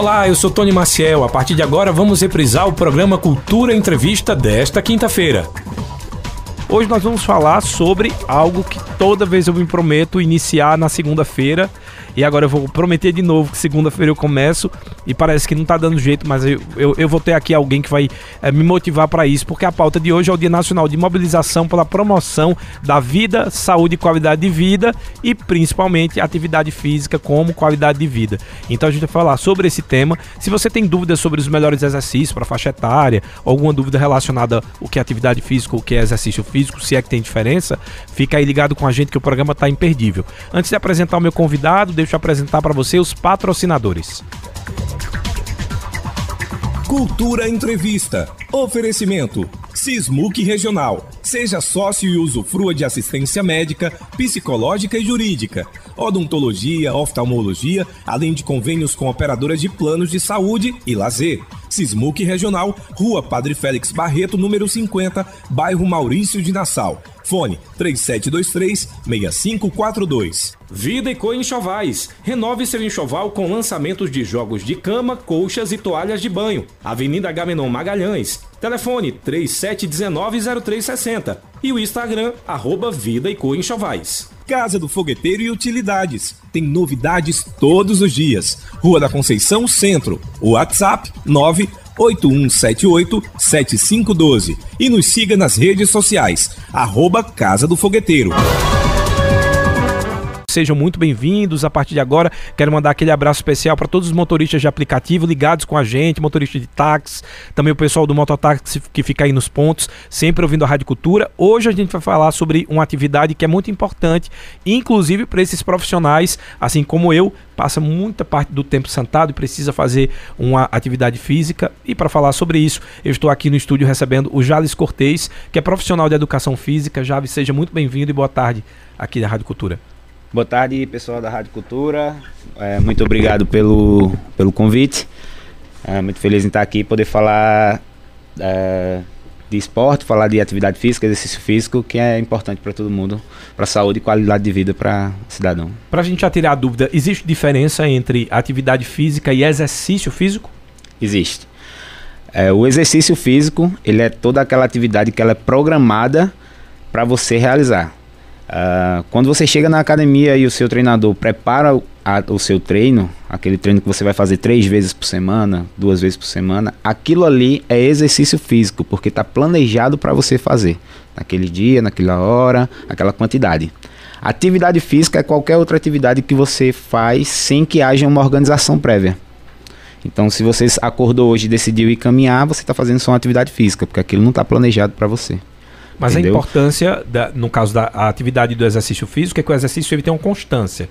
Olá, eu sou Tony Maciel. A partir de agora vamos reprisar o programa Cultura Entrevista desta quinta-feira. Hoje nós vamos falar sobre algo que toda vez eu me prometo iniciar na segunda-feira e agora eu vou prometer de novo que segunda-feira eu começo e parece que não tá dando jeito, mas eu, eu, eu vou ter aqui alguém que vai é, me motivar para isso, porque a pauta de hoje é o Dia Nacional de Mobilização pela Promoção da Vida, Saúde e Qualidade de Vida e principalmente atividade física como qualidade de vida. Então a gente vai falar sobre esse tema. Se você tem dúvidas sobre os melhores exercícios para faixa etária, alguma dúvida relacionada o que é atividade física, o que é exercício físico, se é que tem diferença, fica aí ligado com a gente que o programa tá imperdível. Antes de apresentar o meu convidado, deixa eu apresentar para você os patrocinadores. Cultura Entrevista. Oferecimento. Sismuc Regional. Seja sócio e usufrua de assistência médica, psicológica e jurídica, odontologia, oftalmologia, além de convênios com operadoras de planos de saúde e lazer. Sismuc Regional, Rua Padre Félix Barreto, número 50, bairro Maurício de Nassau. Fone 3723-6542. Vida e Co Enxovais. Renove seu enxoval com lançamentos de jogos de cama, colchas e toalhas de banho. Avenida Gamenon Magalhães. Telefone 3719-0360. E o Instagram, arroba Vida e Co Enxovais. Casa do Fogueteiro e Utilidades. Tem novidades todos os dias. Rua da Conceição Centro. WhatsApp 9 8178-7512 e nos siga nas redes sociais, arroba Casa do Fogueteiro. Sejam muito bem-vindos. A partir de agora, quero mandar aquele abraço especial para todos os motoristas de aplicativo ligados com a gente, motorista de táxi, também o pessoal do mototáxi que fica aí nos pontos, sempre ouvindo a Rádio Cultura. Hoje a gente vai falar sobre uma atividade que é muito importante, inclusive para esses profissionais, assim como eu, passa muita parte do tempo sentado e precisa fazer uma atividade física. E para falar sobre isso, eu estou aqui no estúdio recebendo o Jales Cortez, que é profissional de educação física. Jales, seja muito bem-vindo e boa tarde aqui da Rádio Cultura. Boa tarde, pessoal da Rádio Cultura. É, muito obrigado pelo, pelo convite. É, muito feliz em estar aqui e poder falar é, de esporte, falar de atividade física, exercício físico, que é importante para todo mundo, para a saúde e qualidade de vida para o cidadão. Para a gente já tirar a dúvida, existe diferença entre atividade física e exercício físico? Existe. É, o exercício físico, ele é toda aquela atividade que ela é programada para você realizar. Uh, quando você chega na academia e o seu treinador prepara o, a, o seu treino, aquele treino que você vai fazer três vezes por semana, duas vezes por semana, aquilo ali é exercício físico, porque está planejado para você fazer naquele dia, naquela hora, aquela quantidade. Atividade física é qualquer outra atividade que você faz sem que haja uma organização prévia. Então, se você acordou hoje e decidiu ir caminhar, você está fazendo só uma atividade física, porque aquilo não está planejado para você. Mas Entendeu? a importância, da, no caso da atividade do exercício físico, é que o exercício ele tem uma constância.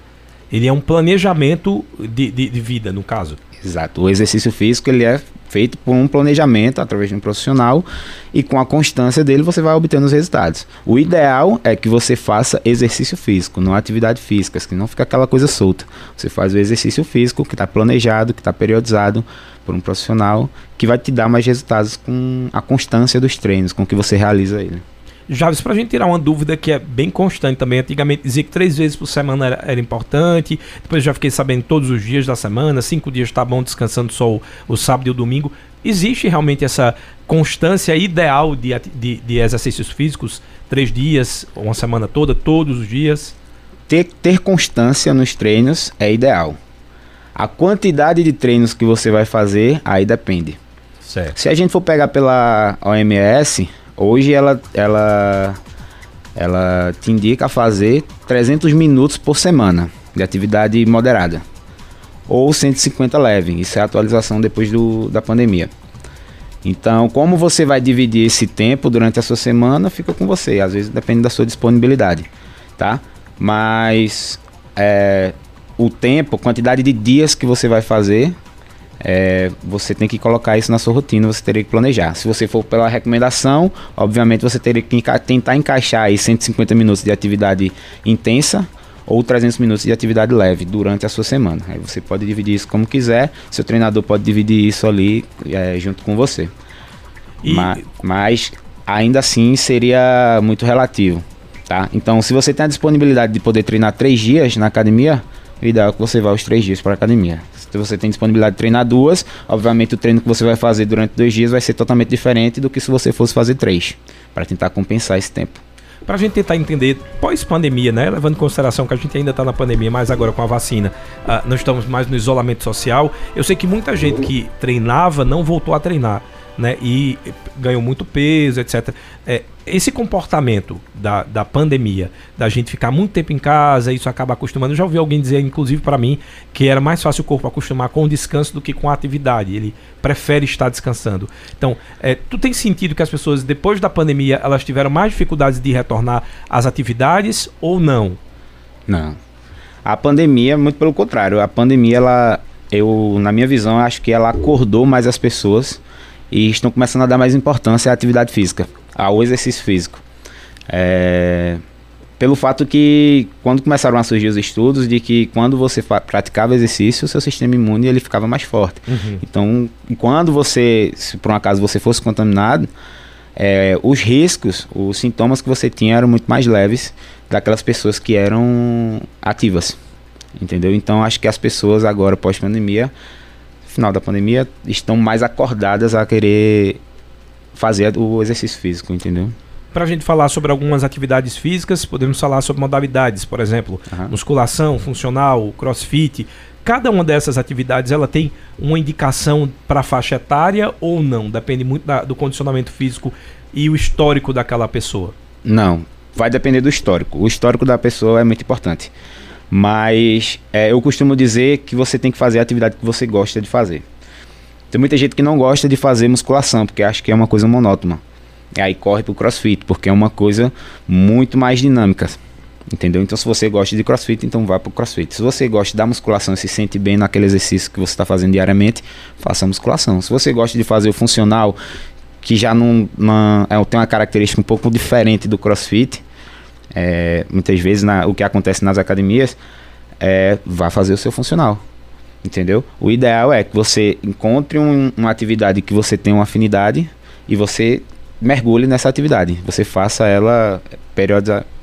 Ele é um planejamento de, de, de, vida, no caso. Exato. O exercício físico ele é feito por um planejamento através de um profissional e com a constância dele você vai obtendo os resultados. O ideal é que você faça exercício físico, não atividade física, que não fica aquela coisa solta. Você faz o exercício físico que está planejado, que está periodizado por um profissional, que vai te dar mais resultados com a constância dos treinos, com que você realiza ele. Javes, para a gente tirar uma dúvida que é bem constante também, antigamente dizia que três vezes por semana era, era importante, depois já fiquei sabendo todos os dias da semana, cinco dias está bom, descansando só o, o, sábado e o domingo. Existe realmente essa constância ideal de, de, de exercícios físicos? Três dias, uma semana toda, todos os dias? Ter, ter constância nos treinos é ideal. A quantidade de treinos que você vai fazer, aí depende. Certo. Se a gente for pegar pela OMS, Hoje ela, ela, ela te indica a fazer 300 minutos por semana de atividade moderada. Ou 150 leve. Isso é a atualização depois do, da pandemia. Então, como você vai dividir esse tempo durante a sua semana, fica com você. Às vezes depende da sua disponibilidade, tá? Mas é, o tempo, quantidade de dias que você vai fazer, é, você tem que colocar isso na sua rotina, você teria que planejar. Se você for pela recomendação, obviamente você teria que enca tentar encaixar aí 150 minutos de atividade intensa ou 300 minutos de atividade leve durante a sua semana. Aí você pode dividir isso como quiser, seu treinador pode dividir isso ali é, junto com você. E... Mas, mas ainda assim seria muito relativo. Tá? Então, se você tem a disponibilidade de poder treinar três dias na academia, o ideal é que você vá os três dias para a academia você tem disponibilidade de treinar duas, obviamente o treino que você vai fazer durante dois dias vai ser totalmente diferente do que se você fosse fazer três, para tentar compensar esse tempo. Para a gente tentar entender, pós-pandemia, né? Levando em consideração que a gente ainda está na pandemia, mas agora com a vacina, uh, nós estamos mais no isolamento social. Eu sei que muita gente que treinava não voltou a treinar né, e ganhou muito peso, etc. É, esse comportamento da, da pandemia, da gente ficar muito tempo em casa, isso acaba acostumando. Eu já ouvi alguém dizer, inclusive para mim, que era mais fácil o corpo acostumar com o descanso do que com a atividade. Ele prefere estar descansando. Então, é, tu tem sentido que as pessoas, depois da pandemia, elas tiveram mais dificuldades de retornar às atividades ou não? Não. A pandemia, muito pelo contrário, a pandemia, ela, eu, na minha visão, acho que ela acordou mais as pessoas e estão começando a dar mais importância à atividade física, ao exercício físico. É, pelo fato que quando começaram a surgir os estudos de que quando você praticava exercício, o seu sistema imune ele ficava mais forte. Uhum. Então, quando você, se por um acaso você fosse contaminado, é, os riscos, os sintomas que você tinha eram muito mais leves daquelas pessoas que eram ativas. Entendeu? Então, acho que as pessoas agora pós-pandemia final da pandemia, estão mais acordadas a querer fazer o exercício físico, entendeu? Para a gente falar sobre algumas atividades físicas, podemos falar sobre modalidades, por exemplo, uhum. musculação, funcional, crossfit. Cada uma dessas atividades ela tem uma indicação para faixa etária ou não? Depende muito da, do condicionamento físico e o histórico daquela pessoa. Não, vai depender do histórico. O histórico da pessoa é muito importante. Mas é, eu costumo dizer que você tem que fazer a atividade que você gosta de fazer. Tem muita gente que não gosta de fazer musculação, porque acha que é uma coisa monótona. E aí corre pro crossfit, porque é uma coisa muito mais dinâmica. Entendeu? Então, se você gosta de crossfit, então vá pro crossfit. Se você gosta da musculação e se sente bem naquele exercício que você está fazendo diariamente, faça musculação. Se você gosta de fazer o funcional, que já não, não é, tem uma característica um pouco diferente do crossfit, é, muitas vezes na, o que acontece nas academias é vá fazer o seu funcional. Entendeu? O ideal é que você encontre um, uma atividade que você tem uma afinidade e você mergulhe nessa atividade. Você faça ela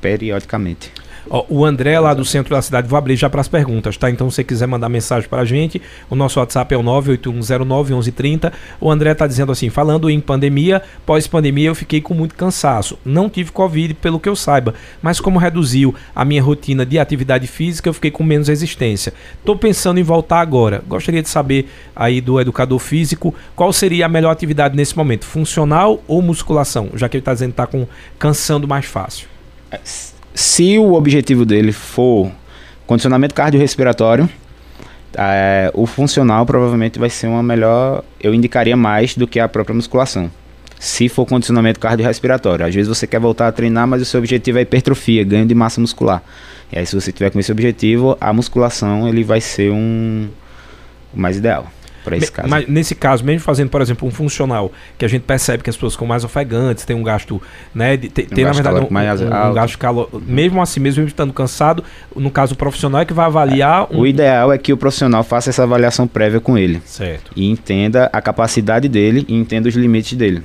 periodicamente. Ó, o André, lá do centro da cidade, vou abrir já para as perguntas, tá? Então, se você quiser mandar mensagem para a gente, o nosso WhatsApp é o 981091130. O André está dizendo assim: falando em pandemia, pós-pandemia eu fiquei com muito cansaço. Não tive Covid, pelo que eu saiba, mas como reduziu a minha rotina de atividade física, eu fiquei com menos resistência. Estou pensando em voltar agora. Gostaria de saber aí do educador físico qual seria a melhor atividade nesse momento, funcional ou musculação, já que ele está dizendo que está cansando mais fácil. Se o objetivo dele for condicionamento cardiorrespiratório, é, o funcional provavelmente vai ser uma melhor, eu indicaria mais do que a própria musculação. Se for condicionamento cardiorrespiratório, às vezes você quer voltar a treinar, mas o seu objetivo é hipertrofia, ganho de massa muscular. E aí se você tiver com esse objetivo, a musculação ele vai ser um o mais ideal para esse caso. Mas nesse caso, mesmo fazendo, por exemplo, um funcional, que a gente percebe que as pessoas ficam mais ofegantes, tem um gasto, né? De, tem, um tem na verdade um, um, um gasto calor. Uhum. Mesmo assim, mesmo estando cansado, no caso o profissional é que vai avaliar. É. O ideal é que o profissional faça essa avaliação prévia com ele. Certo. E entenda a capacidade dele e entenda os limites dele.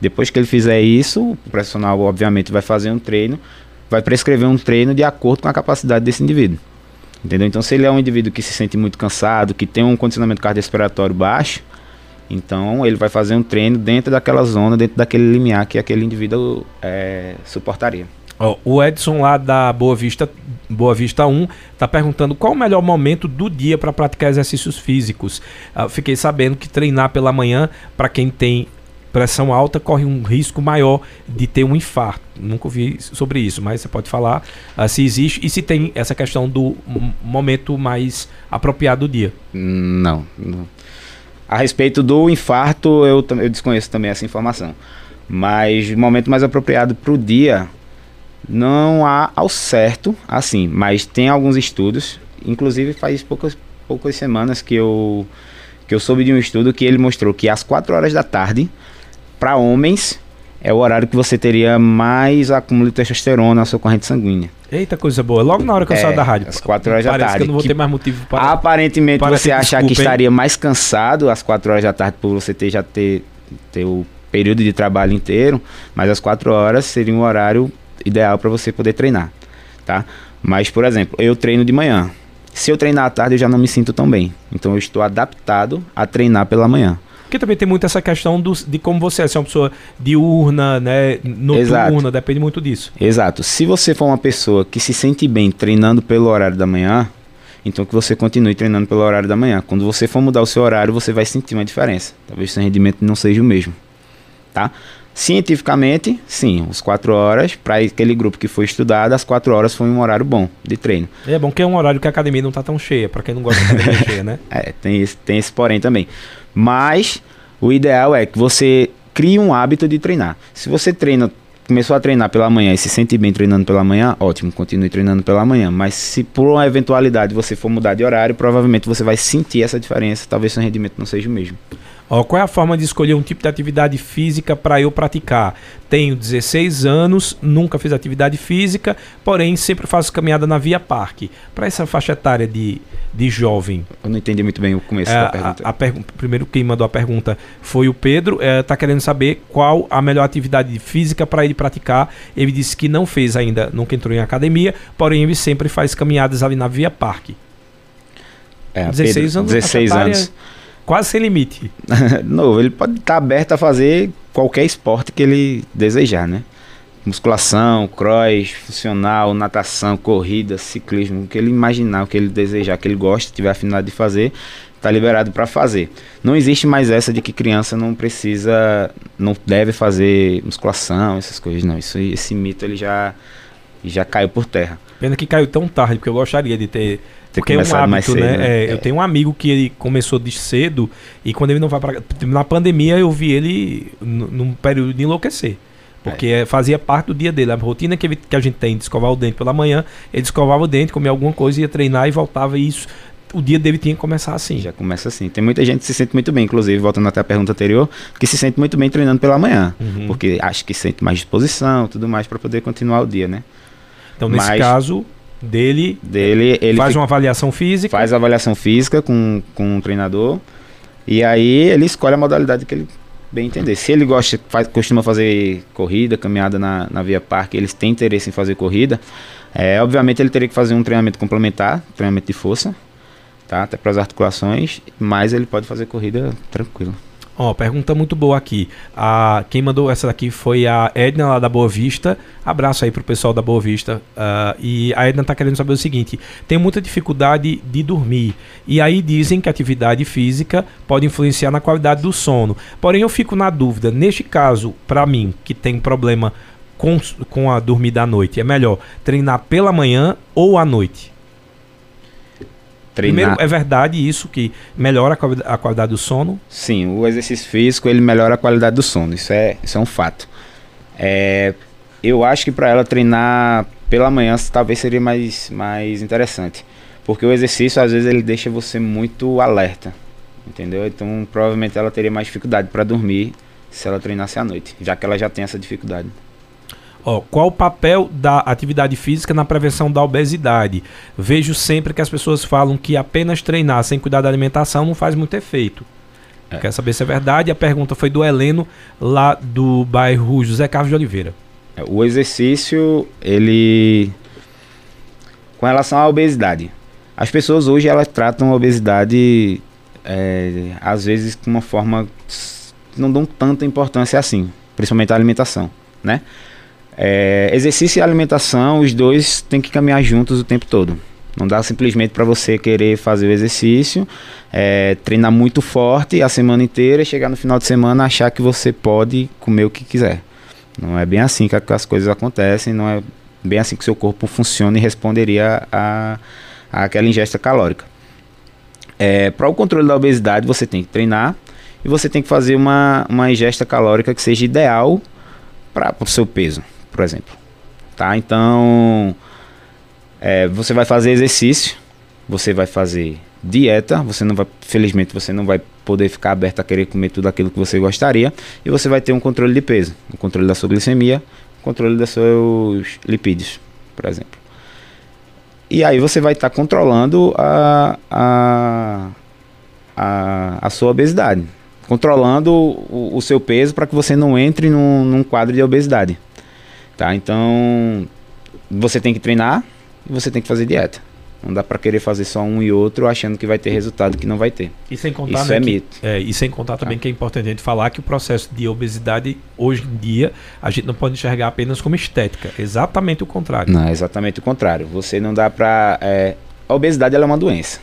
Depois que ele fizer isso, o profissional obviamente vai fazer um treino, vai prescrever um treino de acordo com a capacidade desse indivíduo. Entendeu? Então, se ele é um indivíduo que se sente muito cansado, que tem um condicionamento cardiorrespiratório baixo, então ele vai fazer um treino dentro daquela zona, dentro daquele limiar que aquele indivíduo é, suportaria. Oh, o Edson lá da Boa Vista, Boa Vista 1, está perguntando qual o melhor momento do dia para praticar exercícios físicos. Uh, fiquei sabendo que treinar pela manhã, para quem tem pressão alta corre um risco maior de ter um infarto. Nunca ouvi sobre isso, mas você pode falar uh, se existe e se tem essa questão do momento mais apropriado do dia. Não, não. A respeito do infarto, eu, eu desconheço também essa informação. Mas o momento mais apropriado para o dia não há ao certo, assim, mas tem alguns estudos, inclusive faz poucas, poucas semanas que eu, que eu soube de um estudo que ele mostrou que às 4 horas da tarde para homens, é o horário que você teria mais acúmulo de testosterona na sua corrente sanguínea. Eita, coisa boa. Logo na hora que eu é, saio da rádio. Às 4 horas Parece da tarde. Que eu não vou ter mais motivo para. Aparentemente para você achar desculpa, que estaria mais cansado às 4 horas da tarde por você ter já ter, ter o período de trabalho inteiro, mas às 4 horas seria um horário ideal para você poder treinar, tá? Mas, por exemplo, eu treino de manhã. Se eu treinar à tarde, eu já não me sinto tão bem. Então eu estou adaptado a treinar pela manhã. Porque também tem muito essa questão do, de como você é. Se é uma pessoa diurna, né, noturna, Exato. depende muito disso. Exato. Se você for uma pessoa que se sente bem treinando pelo horário da manhã, então que você continue treinando pelo horário da manhã. Quando você for mudar o seu horário, você vai sentir uma diferença. Talvez seu rendimento não seja o mesmo, tá? Cientificamente, sim, as quatro horas, para aquele grupo que foi estudado, as quatro horas foi um horário bom de treino. É bom que é um horário que a academia não está tão cheia, para quem não gosta de academia cheia, né? É, tem esse, tem esse porém também. Mas o ideal é que você crie um hábito de treinar. Se você treina, começou a treinar pela manhã e se sente bem treinando pela manhã, ótimo, continue treinando pela manhã. Mas se por uma eventualidade você for mudar de horário, provavelmente você vai sentir essa diferença, talvez seu rendimento não seja o mesmo. Ó, qual é a forma de escolher um tipo de atividade física para eu praticar? Tenho 16 anos, nunca fiz atividade física, porém sempre faço caminhada na Via Parque. Para essa faixa etária de, de jovem. Eu não entendi muito bem o começo é, da pergunta. A, a primeiro quem mandou a pergunta foi o Pedro. Está é, querendo saber qual a melhor atividade física para ele praticar. Ele disse que não fez ainda, nunca entrou em academia, porém ele sempre faz caminhadas ali na Via Parque. É, 16 Pedro, anos. 16 anos quase sem limite. Novo, ele pode estar tá aberto a fazer qualquer esporte que ele desejar, né? Musculação, cross, funcional, natação, corrida, ciclismo, o que ele imaginar, o que ele desejar, que ele gosta, tiver afinidade de fazer, está liberado para fazer. Não existe mais essa de que criança não precisa, não deve fazer musculação, essas coisas, não. Isso, esse mito ele já, já caiu por terra. Pena que caiu tão tarde, porque eu gostaria de ter ter Porque é um hábito, cedo, né? né? É, é. Eu tenho um amigo que ele começou de cedo e quando ele não vai para na pandemia eu vi ele num período de enlouquecer. Porque é. fazia parte do dia dele. A rotina que, ele, que a gente tem de escovar o dente pela manhã, ele escovava o dente, comia alguma coisa, ia treinar e voltava. E isso, o dia dele tinha que começar assim. Já começa assim. Tem muita gente que se sente muito bem, inclusive, voltando até a pergunta anterior, que se sente muito bem treinando pela manhã. Uhum. Porque acha que sente mais disposição tudo mais para poder continuar o dia, né? Então, nesse Mas, caso, dele, dele ele faz uma avaliação física. Faz avaliação física com, com um treinador. E aí ele escolhe a modalidade que ele bem entender. Se ele gosta, faz, costuma fazer corrida, caminhada na, na Via Parque, eles têm interesse em fazer corrida, é, obviamente ele teria que fazer um treinamento complementar, treinamento de força, tá? Até para as articulações, mas ele pode fazer corrida tranquilo. Ó, pergunta muito boa aqui. A, quem mandou essa daqui foi a Edna lá da Boa Vista. Abraço aí pro pessoal da Boa Vista. Uh, e a Edna tá querendo saber o seguinte: tem muita dificuldade de dormir. E aí dizem que atividade física pode influenciar na qualidade do sono. Porém, eu fico na dúvida. Neste caso, para mim, que tem problema com, com a dormida à noite, é melhor treinar pela manhã ou à noite? Treinar. Primeiro, é verdade isso que melhora a qualidade do sono? Sim, o exercício físico ele melhora a qualidade do sono, isso é, isso é um fato. É, eu acho que para ela treinar pela manhã talvez seria mais, mais interessante, porque o exercício às vezes ele deixa você muito alerta, entendeu? Então provavelmente ela teria mais dificuldade para dormir se ela treinasse à noite, já que ela já tem essa dificuldade. Ó, qual o papel da atividade física na prevenção da obesidade? Vejo sempre que as pessoas falam que apenas treinar sem cuidar da alimentação não faz muito efeito. É. Quer saber se é verdade? A pergunta foi do Heleno, lá do bairro José Carlos de Oliveira. É, o exercício, ele. Com relação à obesidade. As pessoas hoje elas tratam a obesidade, é, às vezes, com uma forma. não dão tanta importância assim, principalmente a alimentação, né? É, exercício e alimentação, os dois têm que caminhar juntos o tempo todo. Não dá simplesmente para você querer fazer o exercício, é, treinar muito forte a semana inteira e chegar no final de semana achar que você pode comer o que quiser. Não é bem assim que as coisas acontecem, não é bem assim que seu corpo funciona e responderia a, a aquela ingesta calórica. É, para o controle da obesidade, você tem que treinar e você tem que fazer uma, uma ingesta calórica que seja ideal para o seu peso por exemplo. Tá? Então, é, você vai fazer exercício, você vai fazer dieta, você não vai, felizmente, você não vai poder ficar aberto a querer comer tudo aquilo que você gostaria, e você vai ter um controle de peso, um controle da sua glicemia, um controle dos seus lipídios, por exemplo. E aí você vai estar tá controlando a, a, a, a sua obesidade, controlando o, o seu peso para que você não entre num, num quadro de obesidade. Tá? Então, você tem que treinar e você tem que fazer dieta. Não dá para querer fazer só um e outro achando que vai ter resultado que não vai ter. E sem contar, Isso né, é que- mito. É, e sem contar também Tá. que é importante a gente falar que o processo de obesidade, hoje em dia, a gente não pode enxergar apenas como estética. Exatamente o contrário. Não, é exatamente o contrário. Você não dá pra. é, a obesidade ela é uma doença.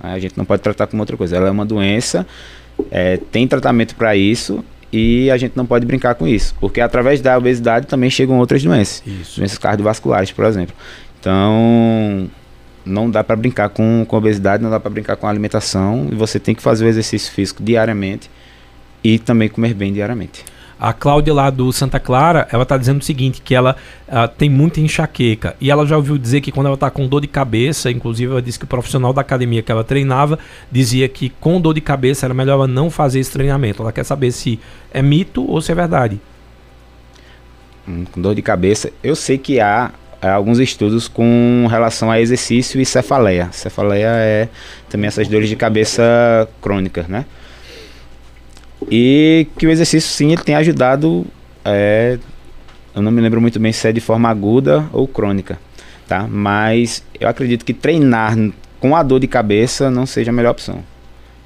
A gente não pode tratar como outra coisa. Ela é uma doença, é, tem tratamento para isso e a gente não pode brincar com isso. Porque através da obesidade também chegam outras doenças. Isso. Doenças cardiovasculares, por exemplo. Então, não dá para brincar com, com obesidade, não dá para brincar com a alimentação. E você tem que fazer o exercício físico diariamente e também comer bem diariamente. A Cláudia lá do Santa Clara, ela tá dizendo o seguinte, que ela ah, tem muita enxaqueca. E ela já ouviu dizer que quando ela tá com dor de cabeça, inclusive ela disse que o profissional da academia que ela treinava dizia que com dor de cabeça era melhor ela não fazer esse treinamento. Ela quer saber se é mito ou se é verdade. Hum, com dor de cabeça. Eu sei que há alguns estudos com relação a exercício e cefaleia. Cefaleia é também essas dores de cabeça crônicas, né? E que o exercício sim ele tem ajudado. é, eu não me lembro muito bem se é de forma aguda ou crônica, tá? Mas eu acredito que treinar com a dor de cabeça não seja a melhor opção.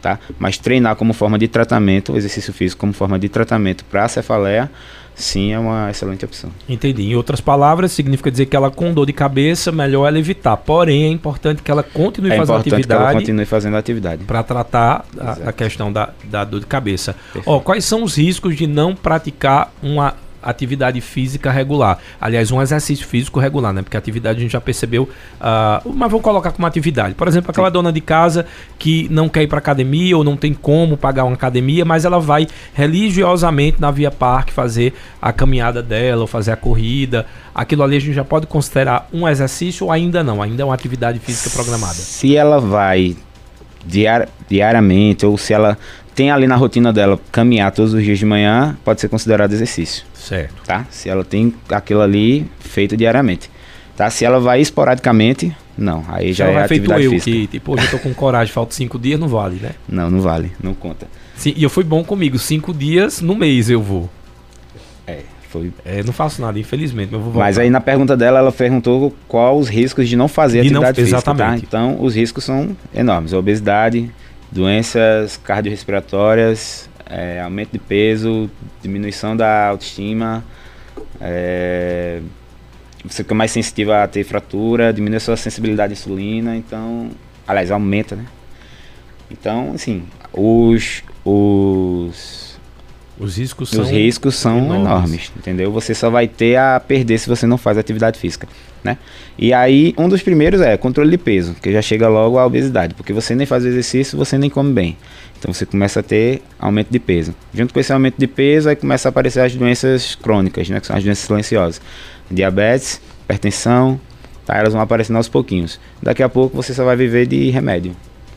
Tá? Mas treinar como forma de tratamento, o exercício físico como forma de tratamento para a cefaleia, sim é uma excelente opção. Entendi. Em outras palavras, significa dizer que ela com dor de cabeça, melhor ela evitar. Porém, é importante que ela continue é fazendo importante que ela atividade continue fazendo atividade. para tratar a, a questão da, da dor de cabeça. Perfeito. Ó, quais são os riscos de não praticar uma atividade física regular? Aliás, um exercício físico regular, né? Porque atividade a gente já percebeu, ah, mas vou colocar como atividade. Por exemplo, aquela dona de casa que não quer ir para academia ou não tem como pagar uma academia, mas ela vai religiosamente na Via Parque fazer a caminhada dela ou fazer a corrida. Aquilo ali a gente já pode considerar um exercício ou ainda não? Ainda é uma atividade física programada. Se ela vai diar- diariamente ou se ela tem ali na rotina dela caminhar todos os dias de manhã, pode ser considerado exercício, Certo. tá? Se ela tem aquilo ali feito diariamente, tá? Se ela vai esporadicamente, não, aí já Já é vai feito atividade eu, física. que tipo, eu tô com coragem, falta cinco dias, não vale, né? Não, não vale, não conta. Sim, e eu fui bom comigo, cinco dias no mês eu vou. É, foi. É, não faço nada, infelizmente, mas eu vou Mas voltar. aí na pergunta dela, ela perguntou qual os riscos de não fazer De não- atividade física, tá? exatamente. Então, os riscos são enormes. Obesidade, doenças cardiorrespiratórias, é, aumento de peso, diminuição da autoestima, é, você fica mais sensitivo a ter fratura, diminui a sua sensibilidade à insulina, então, aliás, aumenta, né? Então, assim, os, os, Os riscos são. os riscos são enormes. enormes. entendeu? Você só vai ter a perder se você não faz atividade física, né? E aí, um dos primeiros é controle de peso, que já chega logo à obesidade, porque você nem faz exercício, você nem come bem. Então você começa a ter aumento de peso. Junto com esse aumento de peso, aí começa a aparecer as doenças crônicas, né? Que são as doenças silenciosas. Diabetes, hipertensão, tá? Elas vão aparecendo aos pouquinhos. Daqui a pouco você só vai viver de remédio,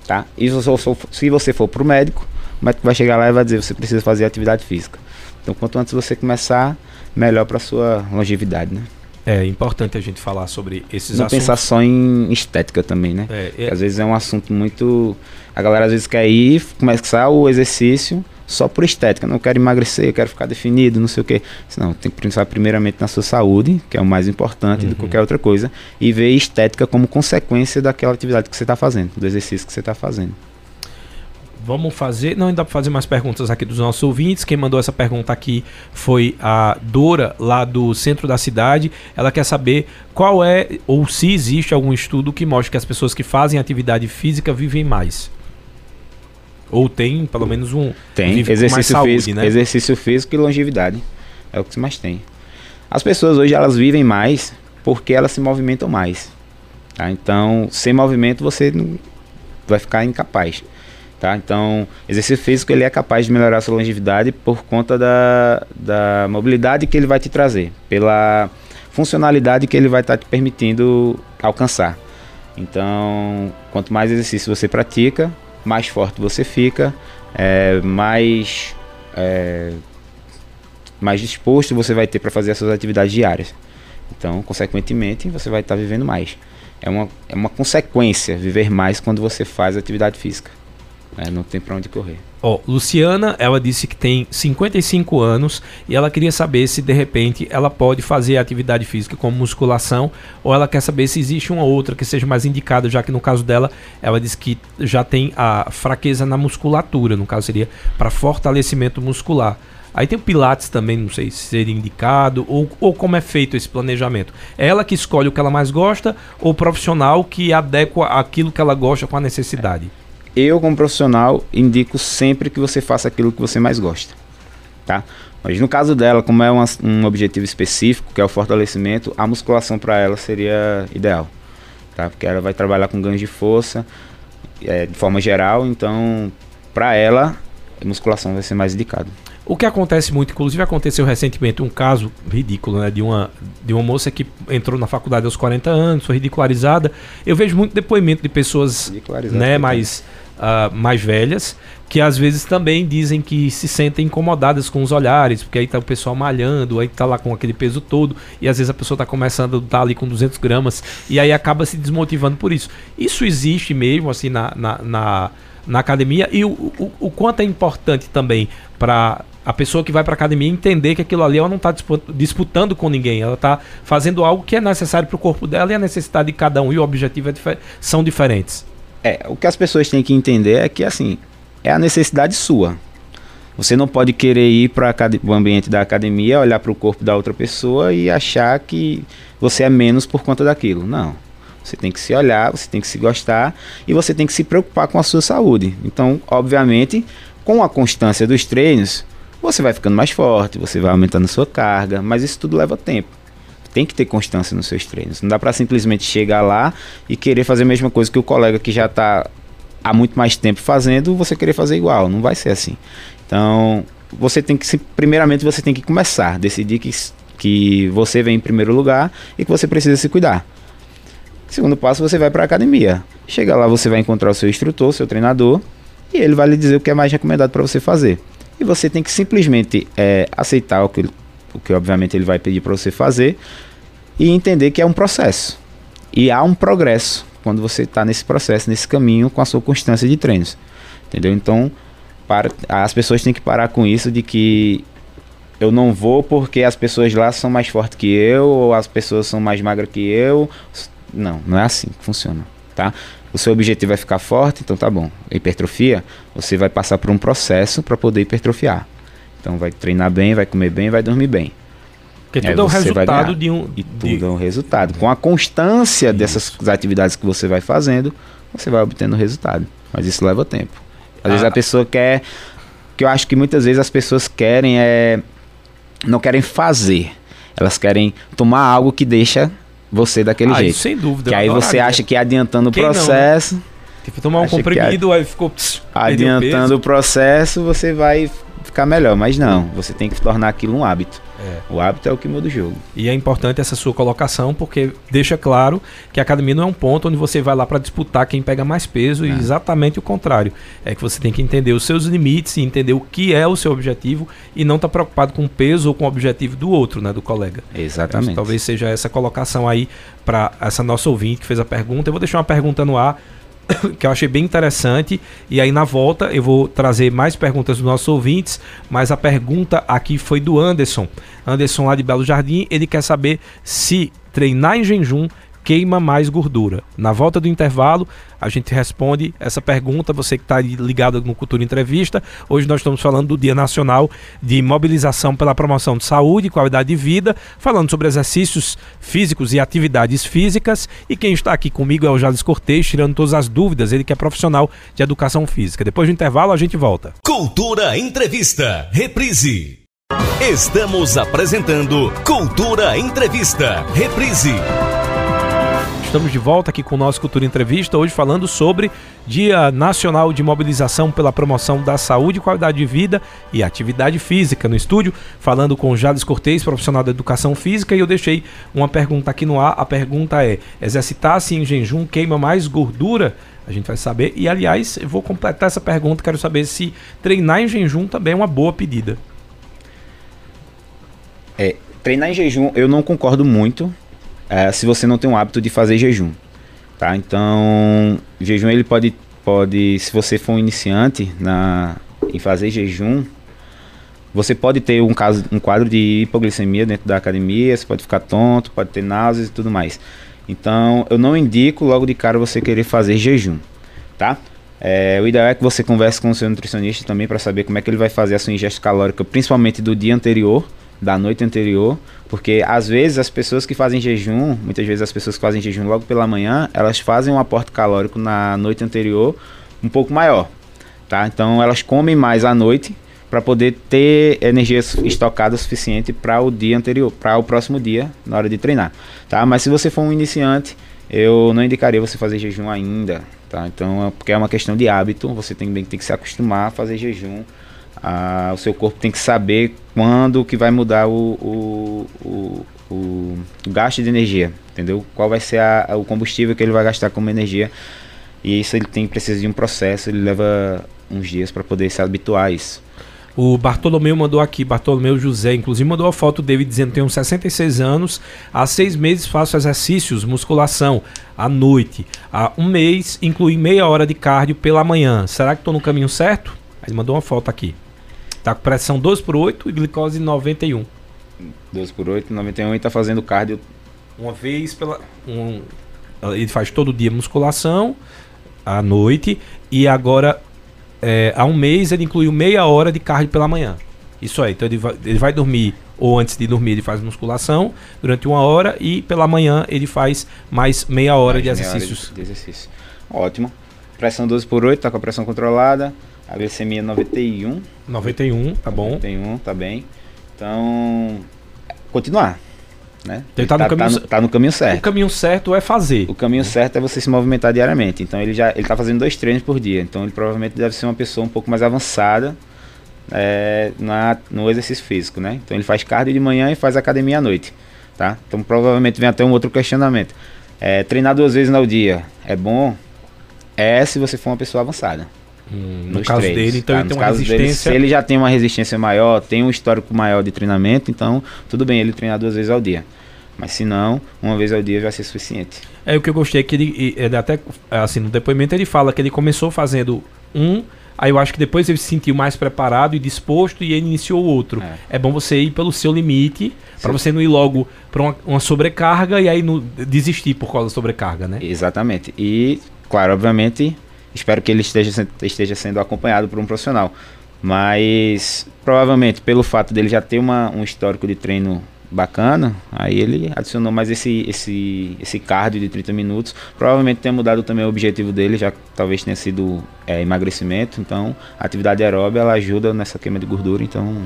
tá? Se você for- se você for pro médico, o médico vai chegar lá e vai dizer, você precisa fazer atividade física. Então, quanto antes você começar, melhor para sua longevidade, né? É importante a gente falar sobre esses Não assuntos. pensar só em estética também, né? É, é, Às vezes é um assunto muito. A galera às vezes quer ir, começar o exercício só por estética. Não quero emagrecer, quero ficar definido, não sei o quê. Não, tem que pensar primeiramente na sua saúde, que é o mais importante do que Uhum. qualquer outra coisa, e ver estética como consequência daquela atividade que você está fazendo, do exercício que você está fazendo. Vamos fazer. Não, ainda para fazer mais perguntas aqui dos nossos ouvintes. Quem mandou essa pergunta aqui foi a Dora, lá do centro da cidade. Ela quer saber qual é, ou se existe algum estudo que mostre que as pessoas que fazem atividade física vivem mais. Ou tem, pelo menos, um. Tem exercício saúde, físico, né? exercício físico e longevidade. É o que mais tem. As pessoas hoje elas vivem mais porque elas se movimentam mais. tá? Então, sem movimento você não vai ficar incapaz. Tá? Então, exercício físico ele é capaz de melhorar a sua longevidade por conta da, da mobilidade que ele vai te trazer, pela funcionalidade que ele vai estar te permitindo alcançar. Então, quanto mais exercício você pratica, mais forte você fica, é, mais, é, mais disposto você vai ter para fazer as suas atividades diárias. Então, consequentemente, você vai estar vivendo mais. É uma, é uma consequência viver mais quando você faz atividade física. É, não tem para onde correr. Ó, Luciana, ela disse que tem 55 anos e ela queria saber se de repente ela pode fazer atividade física como musculação ou ela quer saber se existe uma outra que seja mais indicada, já que no caso dela, ela disse que já tem a fraqueza na musculatura, no caso seria para fortalecimento muscular. Aí tem o Pilates também, não sei se seria indicado, ou, ou como é feito esse planejamento. É ela que escolhe o que ela mais gosta, ou o profissional que adequa aquilo que ela gosta com a necessidade? É eu, como profissional, indico sempre que você faça aquilo que você mais gosta, tá? Mas no caso dela, como é uma, um objetivo específico, que é o fortalecimento, a musculação para ela seria ideal, tá? Porque ela vai trabalhar com ganhos de força é, de forma geral, então para ela, a musculação vai ser mais indicado. O que acontece muito, inclusive aconteceu recentemente um caso ridículo, né, de uma, de uma moça que entrou na faculdade aos 40 anos, foi ridicularizada. Eu vejo muito depoimento de pessoas, né, mais uh, mais velhas, que às vezes também dizem que se sentem incomodadas com os olhares, porque aí tá o pessoal malhando, aí tá lá com aquele peso todo, e às vezes a pessoa tá começando a tá ali com 200 gramas, e aí acaba se desmotivando por isso. Isso existe mesmo, assim, na, na, na, na academia, e o, o, o quanto é importante também para a pessoa que vai para academia entender que aquilo ali ela não está disputando com ninguém, ela está fazendo algo que é necessário para o corpo dela e a necessidade de cada um e o objetivo é são diferentes. É, o que as pessoas têm que entender é que, assim, é a necessidade sua. Você não pode querer ir para o ambiente da academia, olhar para o corpo da outra pessoa e achar que você é menos por conta daquilo. Não. Você tem que se olhar, você tem que se gostar e você tem que se preocupar com a sua saúde. Então, obviamente, com a constância dos treinos, você vai ficando mais forte, você vai aumentando a sua carga, mas isso tudo leva tempo tem que ter constância nos seus treinos. Não dá para simplesmente chegar lá e querer fazer a mesma coisa que o colega que já está há muito mais tempo fazendo, você querer fazer igual. Não vai ser assim. Então, você tem que, primeiramente, você tem que começar, decidir que, que você vem em primeiro lugar e que você precisa se cuidar. Segundo passo, você vai para a academia. Chega lá, você vai encontrar o seu instrutor, seu treinador, e ele vai lhe dizer o que é mais recomendado para você fazer. E você tem que simplesmente é, aceitar o que o que obviamente ele vai pedir para você fazer, e entender que é um processo. E há um progresso quando você está nesse processo, nesse caminho, com a sua constância de treinos. Entendeu? Então, para, as pessoas têm que parar com isso de que eu não vou porque as pessoas lá são mais fortes que eu, ou as pessoas são mais magras que eu. Não, não é assim que funciona, tá? O seu objetivo é ficar forte, então tá bom. Hipertrofia, você vai passar por um processo para poder hipertrofiar. Então vai treinar bem, vai comer bem, vai dormir bem. Porque tudo é o resultado de um. E tudo de... é um resultado. Com a constância isso. dessas atividades que você vai fazendo, você vai obtendo resultado. Mas isso leva tempo. Às ah. vezes a pessoa quer. que eu acho que muitas vezes as pessoas querem é. Não querem fazer. Elas querem tomar algo que deixa você daquele ah, jeito. sem dúvida. Que aí você acha que adiantando Quem o processo. Não, né? Tipo, tomar um comprimido, aí ficou. Pss, adiantando o processo, você vai ficar melhor. Mas não, você tem que tornar aquilo um hábito. É. O hábito é o que muda o jogo. E é importante essa sua colocação, porque deixa claro que a academia não é um ponto onde você vai lá para disputar quem pega mais peso, e é. exatamente o contrário. É que você tem que entender os seus limites e entender o que é o seu objetivo e não estar tá preocupado com o peso ou com o objetivo do outro, né, do colega. Exatamente. É, talvez seja essa colocação aí para essa nossa ouvinte que fez a pergunta. Eu vou deixar uma pergunta no ar que eu achei bem interessante. E aí na volta eu vou trazer mais perguntas dos nossos ouvintes, mas a pergunta aqui foi do Anderson. Anderson lá de Belo Jardim, ele quer saber se treinar em jejum queima mais gordura? Na volta do intervalo, a gente responde essa pergunta. Você que está ligado no Cultura Entrevista, hoje nós estamos falando do Dia Nacional de Mobilização pela Promoção de Saúde e Qualidade de Vida, falando sobre exercícios físicos e atividades físicas. E quem está aqui comigo é o Jales Cortez, tirando todas as dúvidas, ele que é profissional de educação física. Depois do intervalo, a gente volta. Cultura Entrevista, reprise. Estamos apresentando Cultura Entrevista, reprise. Estamos de volta aqui com o nosso Cultura Entrevista, hoje falando sobre Dia Nacional de Mobilização pela Promoção da Saúde, Qualidade de Vida e Atividade Física. No estúdio, falando com Jales Cortez, profissional da Educação Física, e eu deixei uma pergunta aqui no ar. A pergunta é: exercitar-se em jejum queima mais gordura? A gente vai saber. E, aliás, eu vou completar essa pergunta, quero saber se treinar em jejum também é uma boa pedida. É, treinar em jejum eu não concordo muito é, se você não tem o hábito de fazer jejum. Tá? Então, jejum ele pode pode, se você for um iniciante na, em fazer jejum, você pode ter um, caso, um quadro de hipoglicemia dentro da academia, você pode ficar tonto, pode ter náuseas e tudo mais. Então, eu não indico logo de cara você querer fazer jejum, tá? É, o ideal é que você converse com o seu nutricionista também para saber como é que ele vai fazer a sua ingesta calórica, principalmente do dia anterior, da noite anterior, porque às vezes as pessoas que fazem jejum, muitas vezes as pessoas que fazem jejum logo pela manhã, elas fazem um aporte calórico na noite anterior um pouco maior, tá? Então elas comem mais à noite para poder ter energia estocada suficiente para o dia anterior, para o próximo dia na hora de treinar, tá? Mas se você for um iniciante, eu não indicaria você fazer jejum ainda, tá? Então, é porque é uma questão de hábito, você tem, tem que se acostumar a fazer jejum ah, o seu corpo tem que saber quando que vai mudar o, o, o, o, gasto de energia, entendeu? Qual vai ser a, o combustível que ele vai gastar como energia. E isso ele tem precisa de um processo, ele leva uns dias para poder se habituar a isso. O Bartolomeu mandou aqui, Bartolomeu José, inclusive mandou a foto dele dizendo uns 66 anos, há seis meses faço exercícios, musculação, à noite. Há um mês inclui meia hora de cardio pela manhã. Será que estou no caminho certo? Ele mandou uma foto aqui. Tá com pressão 12 por 8 e glicose 91. 12 por 8, 91 e tá fazendo cardio uma vez pela um, ele faz todo dia musculação à noite e agora é, há um mês ele incluiu meia hora de cardio pela manhã. Isso aí, então ele vai, ele vai dormir ou antes de dormir ele faz musculação durante uma hora e pela manhã ele faz mais meia hora mais de exercícios. Hora de, de exercício. Ótimo. Pressão 12 por 8, tá com a pressão controlada. A glicemia 91. 91, tá bom. 91, tá bem. Então, continuar. Né? Então, tá, tá, no caminho, tá, no, tá, no, caminho certo. O caminho certo é fazer. O caminho certo é você se movimentar diariamente. Então ele já ele tá fazendo dois treinos por dia. Então ele provavelmente deve ser uma pessoa um pouco mais avançada é, na, no exercício físico, né? Então ele faz cardio de manhã e faz academia à noite, tá? Então provavelmente vem até um outro questionamento. É, treinar duas vezes no dia é bom? É se você for uma pessoa avançada. Hum, no caso três, dele, então tá? ele tem uma resistência. Dele, se ele já tem uma resistência maior, tem um histórico maior de treinamento, então tudo bem ele treinar duas vezes ao dia. Mas se não, uma vez ao dia vai ser suficiente. É o que eu gostei, que ele, ele até assim, no depoimento ele fala que ele começou fazendo um, aí eu acho que depois ele se sentiu mais preparado e disposto e ele iniciou o outro. É, é bom você ir pelo seu limite, para você não ir logo para uma, uma, sobrecarga e aí no, desistir por causa da sobrecarga, né? Exatamente. E, claro, obviamente, Espero que ele esteja, esteja sendo acompanhado por um profissional. Mas provavelmente pelo fato dele já ter uma, um histórico de treino bacana, aí ele adicionou mais esse, esse, esse cardio de 30 minutos. Provavelmente tenha mudado também o objetivo dele, já talvez tenha sido é, emagrecimento. Então a atividade aeróbica ela ajuda nessa queima de gordura, então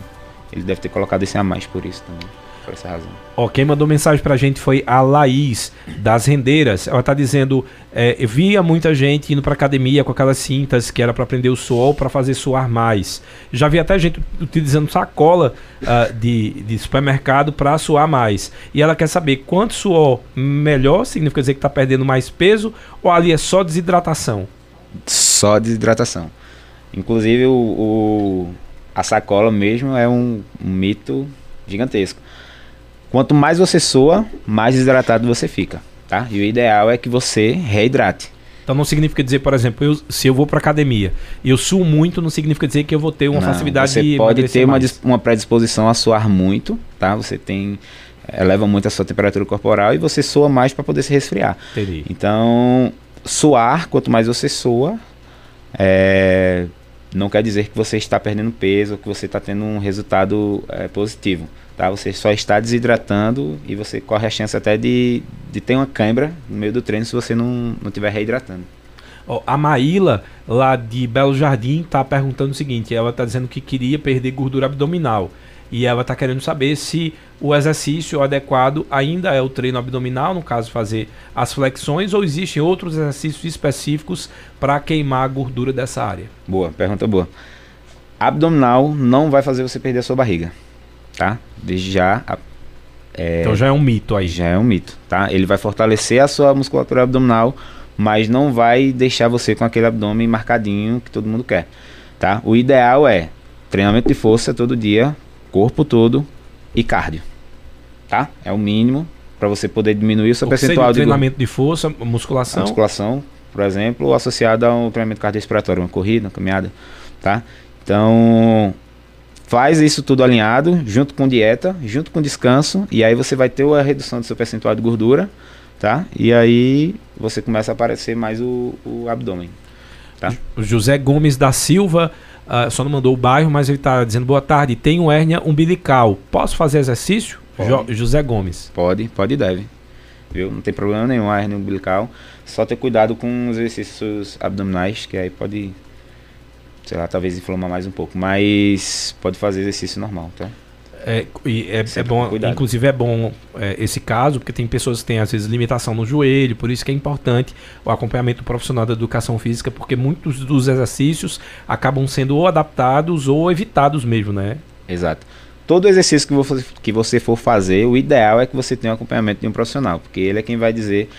ele deve ter colocado esse a mais por isso também por essa razão. Ó, quem mandou mensagem pra gente foi a Laís, das Rendeiras. Ela tá dizendo: é, eu via muita gente indo pra academia com aquelas cintas que era para prender o suor para fazer suar mais. Já vi até gente utilizando sacola uh, de, de supermercado para suar mais. E ela quer saber quanto suor melhor significa dizer que tá perdendo mais peso ou ali é só desidratação? Só desidratação. Inclusive o, o a sacola mesmo é um, um mito gigantesco. Quanto mais você soa, mais desidratado você fica, tá? E o ideal é que você reidrate. Então não significa dizer, por exemplo, eu, se eu vou para academia e eu suo muito, não significa dizer que eu vou ter uma não, facilidade você de pode ter uma, uma predisposição a suar muito, tá? Você tem eleva muito a sua temperatura corporal e você soa mais para poder se resfriar. Entendi. Então, suar, quanto mais você soa, é, não quer dizer que você está perdendo peso, que você está tendo um resultado é, positivo tá? Você só está desidratando e você corre a chance até de, de ter uma cãibra no meio do treino se você não não estiver reidratando. Oh, a Maíla, lá de Belo Jardim, está perguntando o seguinte: ela está dizendo que queria perder gordura abdominal. E ela está querendo saber se o exercício adequado ainda é o treino abdominal, no caso, fazer as flexões, ou existem outros exercícios específicos para queimar a gordura dessa área? Boa, pergunta boa. Abdominal não vai fazer você perder a sua barriga tá? Desde já. É, então já é um mito aí. Já é um mito, tá? Ele vai fortalecer a sua musculatura abdominal, mas não vai deixar você com aquele abdômen marcadinho que todo mundo quer, tá? O ideal é treinamento de força todo dia, corpo todo e cardio, tá? É o mínimo para você poder diminuir o seu o percentual de treinamento de força, musculação. A musculação, por exemplo, associado a um treinamento cardiorrespiratório, uma corrida, uma caminhada, tá? Então, faz isso tudo alinhado, junto com dieta, junto com descanso, e aí você vai ter a redução do seu percentual de gordura, tá? E aí você começa a aparecer mais o, o abdômen. Tá? O José Gomes da Silva uh, só não mandou o bairro, mas ele está dizendo boa tarde. Tenho hérnia umbilical. Posso fazer exercício? Jo José Gomes. Pode, pode e deve. Viu? Não tem problema nenhum a hérnia umbilical. Só ter cuidado com os exercícios abdominais, que aí pode, sei lá, talvez inflamar mais um pouco. Mas pode fazer exercício normal, tá? É, é, é bom, inclusive é bom é, esse caso, porque tem pessoas que têm às vezes limitação no joelho, por isso que é importante o acompanhamento profissional da educação física, porque muitos dos exercícios acabam sendo ou adaptados ou evitados mesmo, né? Exato. Todo exercício que você, que você for fazer, o ideal é que você tenha um acompanhamento de um profissional, porque ele é quem vai dizer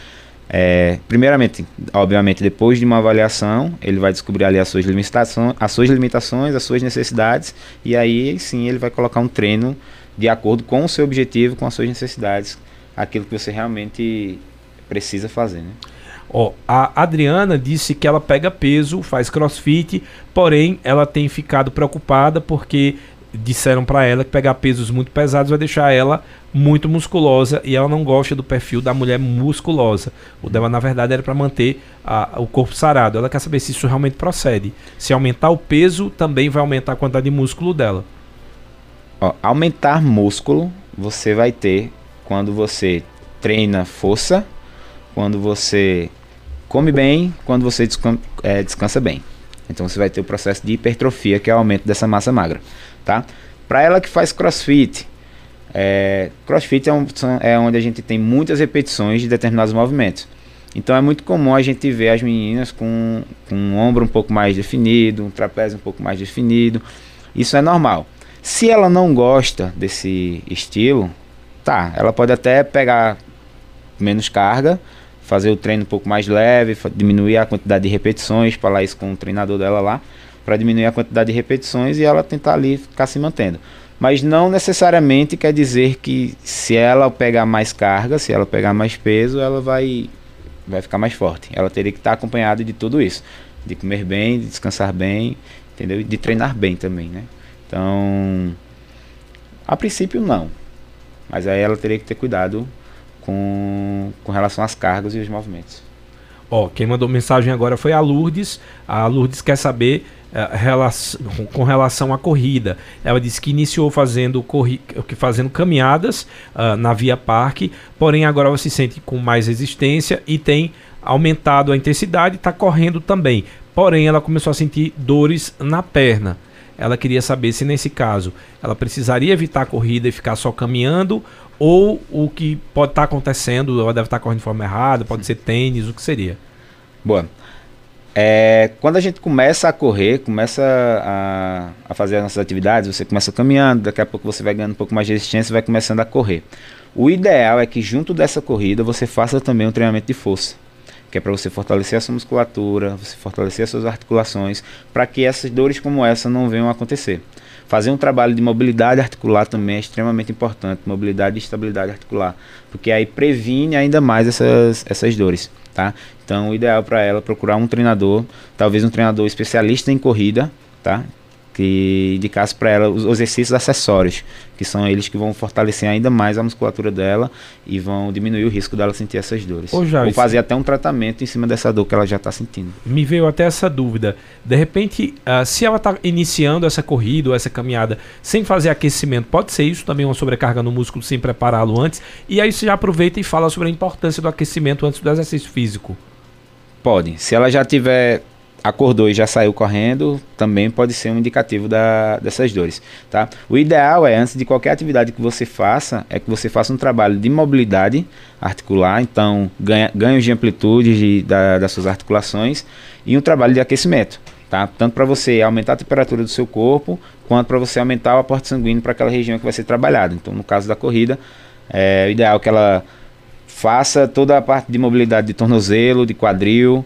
é, primeiramente, obviamente, depois de uma avaliação, ele vai descobrir ali as suas limitações, as suas limitações, as suas necessidades, e aí sim ele vai colocar um treino de acordo com o seu objetivo, com as suas necessidades, aquilo que você realmente precisa fazer. Né? A Adriana disse que ela pega peso, faz crossfit, porém ela tem ficado preocupada porque disseram para ela que pegar pesos muito pesados vai deixar ela muito musculosa e ela não gosta do perfil da mulher musculosa. O dela, na verdade, era para manter a, o corpo sarado. Ela quer saber se isso realmente procede. Se aumentar o peso, também vai aumentar a quantidade de músculo dela. Ó, aumentar músculo você vai ter quando você treina força, quando você come bem, quando você descansa, é, descansa bem. Então você vai ter o processo de hipertrofia, que é o aumento dessa massa magra tá? Para ela que faz crossfit, é, crossfit é, um, é onde a gente tem muitas repetições de determinados movimentos. Então é muito comum a gente ver as meninas com, com um ombro um pouco mais definido, um trapézio um pouco mais definido. Isso é normal. Se ela não gosta desse estilo, tá, ela pode até pegar menos carga, fazer o treino um pouco mais leve, diminuir a quantidade de repetições, falar isso com o treinador dela lá para diminuir a quantidade de repetições e ela tentar ali ficar se mantendo. Mas não necessariamente quer dizer que se ela pegar mais carga, se ela pegar mais peso, ela vai, vai ficar mais forte. Ela teria que estar acompanhada de tudo isso. De comer bem, de descansar bem, entendeu? De treinar bem também, né? Então, a princípio não. Mas aí ela teria que ter cuidado com, com relação às cargas e os movimentos. Ó, quem mandou mensagem agora foi a Lourdes. A Lourdes quer saber com relação à corrida. Ela disse que iniciou fazendo, corri fazendo caminhadas uh, na Via Parque, porém agora ela se sente com mais resistência e tem aumentado a intensidade, está correndo também. Porém, ela começou a sentir dores na perna. Ela queria saber se nesse caso ela precisaria evitar a corrida e ficar só caminhando ou o que pode estar tá acontecendo, ela deve estar tá correndo de forma errada, pode ser tênis, o que seria? Boa. É, quando a gente começa a correr, começa a, a, fazer as nossas atividades, você começa caminhando, daqui a pouco você vai ganhando um pouco mais de resistência e vai começando a correr. O ideal é que junto dessa corrida você faça também um treinamento de força, que é para você fortalecer a sua musculatura, você fortalecer as suas articulações, para que essas dores como essa não venham a acontecer. Fazer um trabalho de mobilidade articular também é extremamente importante, mobilidade e estabilidade articular, porque aí previne ainda mais essas, essas dores, tá? Então, o ideal para ela é procurar um treinador, talvez um treinador especialista em corrida, tá? Que indicasse para ela os, exercícios acessórios, que são eles que vão fortalecer ainda mais a musculatura dela e vão diminuir o risco dela sentir essas dores. Ô, Ou fazer até um tratamento em cima dessa dor que ela já está sentindo. Me veio até essa dúvida. De repente, uh, se ela está iniciando essa corrida ou essa caminhada sem fazer aquecimento, pode ser isso também uma sobrecarga no músculo sem prepará-lo antes? E aí você já aproveita e fala sobre a importância do aquecimento antes do exercício físico. Pode. Se ela já tiver acordou e já saiu correndo, também pode ser um indicativo da, dessas dores, tá? O ideal é, antes de qualquer atividade que você faça, é que você faça um trabalho de mobilidade articular, então ganha, ganhos de amplitude de, da, das suas articulações e um trabalho de aquecimento, tá? Tanto para você aumentar a temperatura do seu corpo, quanto para você aumentar o aporte sanguíneo para aquela região que vai ser trabalhada. Então, no caso da corrida, é o ideal que ela faça toda a parte de mobilidade de tornozelo, de quadril,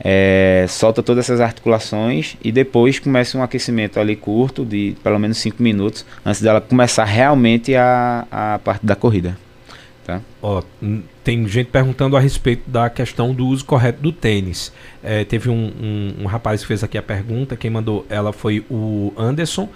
é, solta todas essas articulações e depois começa um aquecimento ali curto, de pelo menos 5 minutos, antes dela começar realmente a, a parte da corrida. Tá? Ó, tem gente perguntando a respeito da questão do uso correto do tênis. É, teve um, um, um, rapaz que fez aqui a pergunta, quem mandou ela foi o Anderson.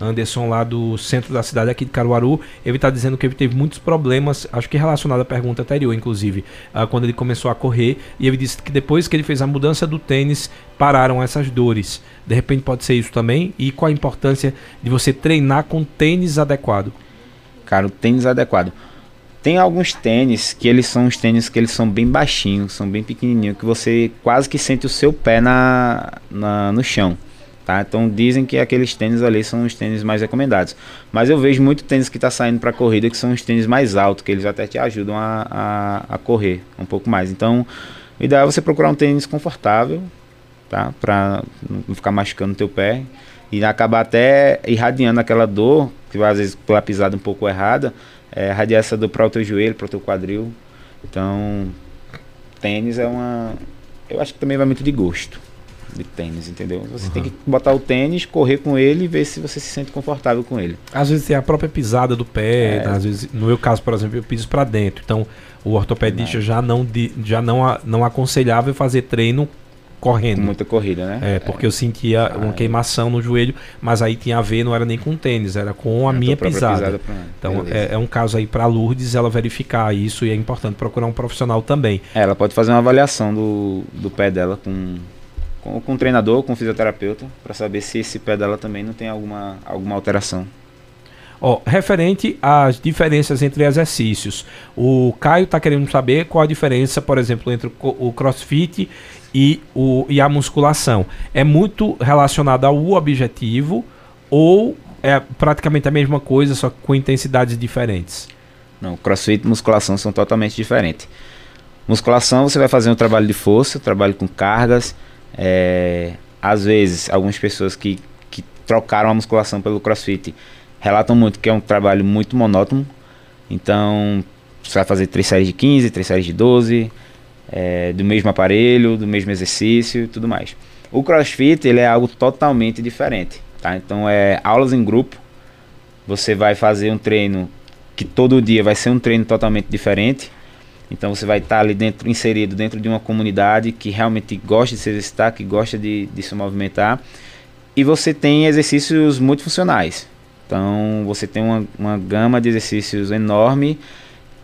Anderson lá do centro da cidade aqui de Caruaru, ele está dizendo que ele teve muitos problemas, acho que relacionado à pergunta anterior, inclusive, uh, quando ele começou a correr, e ele disse que depois que ele fez a mudança do tênis, pararam essas dores. De repente pode ser isso também, e qual a importância de você treinar com tênis adequado? Cara, o tênis adequado. Tem alguns tênis que eles são os tênis que eles são bem baixinhos, são bem pequenininhos, que você quase que sente o seu pé na, na no chão. Tá? Então dizem que aqueles tênis ali são os tênis mais recomendados. Mas eu vejo muito tênis que está saindo para corrida que são os tênis mais altos, que eles até te ajudam a, a, a correr um pouco mais. Então, o ideal é você procurar um tênis confortável, tá? Para não ficar machucando o teu pé e acabar até irradiando aquela dor, que às vezes pela pisada um pouco errada, é, irradiar essa dor para o teu joelho, para o teu quadril. Então, tênis é uma. Eu acho que também vai muito de gosto de tênis, entendeu? Você uhum. tem que botar o tênis, correr com ele e ver se você se sente confortável com ele. Às vezes tem a própria pisada do pé, é. às vezes, no meu caso, por exemplo, eu piso para dentro. Então, o ortopedista não. já não já não não aconselhava fazer treino correndo. Muita corrida, né? É, porque é. eu sentia ah, uma é. queimação no joelho, mas aí tinha a ver, não era nem com tênis, era com a minha pisada. pisada pra... Então é, é, um caso aí para Lourdes ela verificar isso e é importante procurar um profissional também. É, ela pode fazer uma avaliação do, do pé dela com, com, com um treinador, com um fisioterapeuta, para saber se esse pé dela também não tem alguma, alguma alteração. Ó, referente às diferenças entre exercícios, o Caio está querendo saber qual a diferença, por exemplo, entre o crossfit e, o, e a musculação. É muito relacionado ao objetivo ou é praticamente a mesma coisa, só com intensidades diferentes? Não, crossfit e musculação são totalmente diferentes. Musculação você vai fazer um trabalho de força, trabalho com cargas. É, às vezes, algumas pessoas que, que trocaram a musculação pelo crossfit relatam muito que é um trabalho muito monótono. Então, você vai fazer três séries de 15, três séries de 12, é, do mesmo aparelho, do mesmo exercício e tudo mais. O CrossFit ele é algo totalmente diferente, tá? Então é aulas em grupo. Você vai fazer um treino que todo dia vai ser um treino totalmente diferente. Então você vai estar ali dentro, inserido dentro de uma comunidade que realmente gosta de se exercitar, que gosta de, de se movimentar. E você tem exercícios muito funcionais. Então você tem uma, uma gama de exercícios enorme